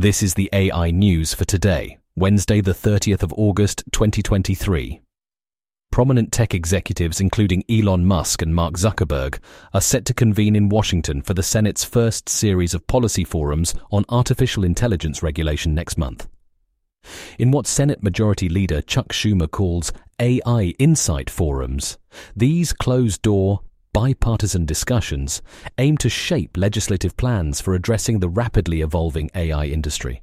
This is the AI news for today, Wednesday, the 30th of August, 2023. Prominent tech executives, including Elon Musk and Mark Zuckerberg, are set to convene in Washington for the Senate's first series of policy forums on artificial intelligence regulation next month. In what Senate Majority Leader Chuck Schumer calls AI Insight Forums, these closed door, bipartisan discussions aim to shape legislative plans for addressing the rapidly evolving AI industry.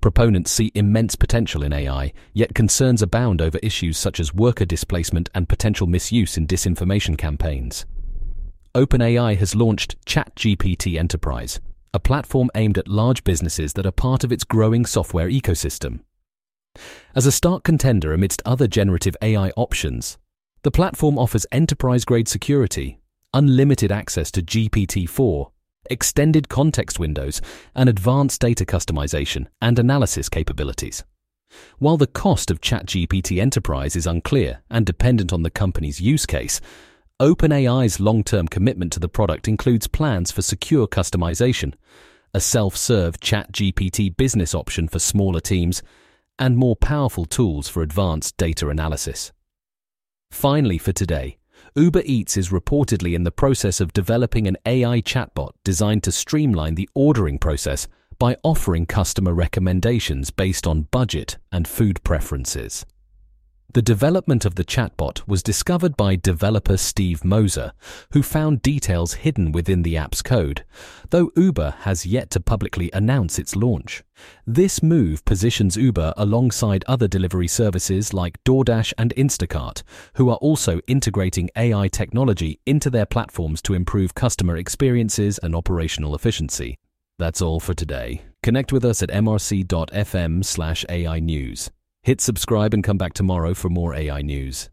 Proponents see immense potential in AI, yet concerns abound over issues such as worker displacement and potential misuse in disinformation campaigns. OpenAI has launched ChatGPT Enterprise, a platform aimed at large businesses that are part of its growing software ecosystem. As a stark contender amidst other generative AI options, the platform offers enterprise grade security, unlimited access to GPT 4, extended context windows, and advanced data customization and analysis capabilities. While the cost of ChatGPT Enterprise is unclear and dependent on the company's use case, OpenAI's long term commitment to the product includes plans for secure customization, a self serve ChatGPT business option for smaller teams, and more powerful tools for advanced data analysis. Finally, for today, Uber Eats is reportedly in the process of developing an AI chatbot designed to streamline the ordering process by offering customer recommendations based on budget and food preferences. The development of the chatbot was discovered by developer Steve Moser, who found details hidden within the app's code, though Uber has yet to publicly announce its launch. This move positions Uber alongside other delivery services like DoorDash and Instacart, who are also integrating AI technology into their platforms to improve customer experiences and operational efficiency. That's all for today. Connect with us at mrc.fm/ai news. Hit subscribe and come back tomorrow for more AI news.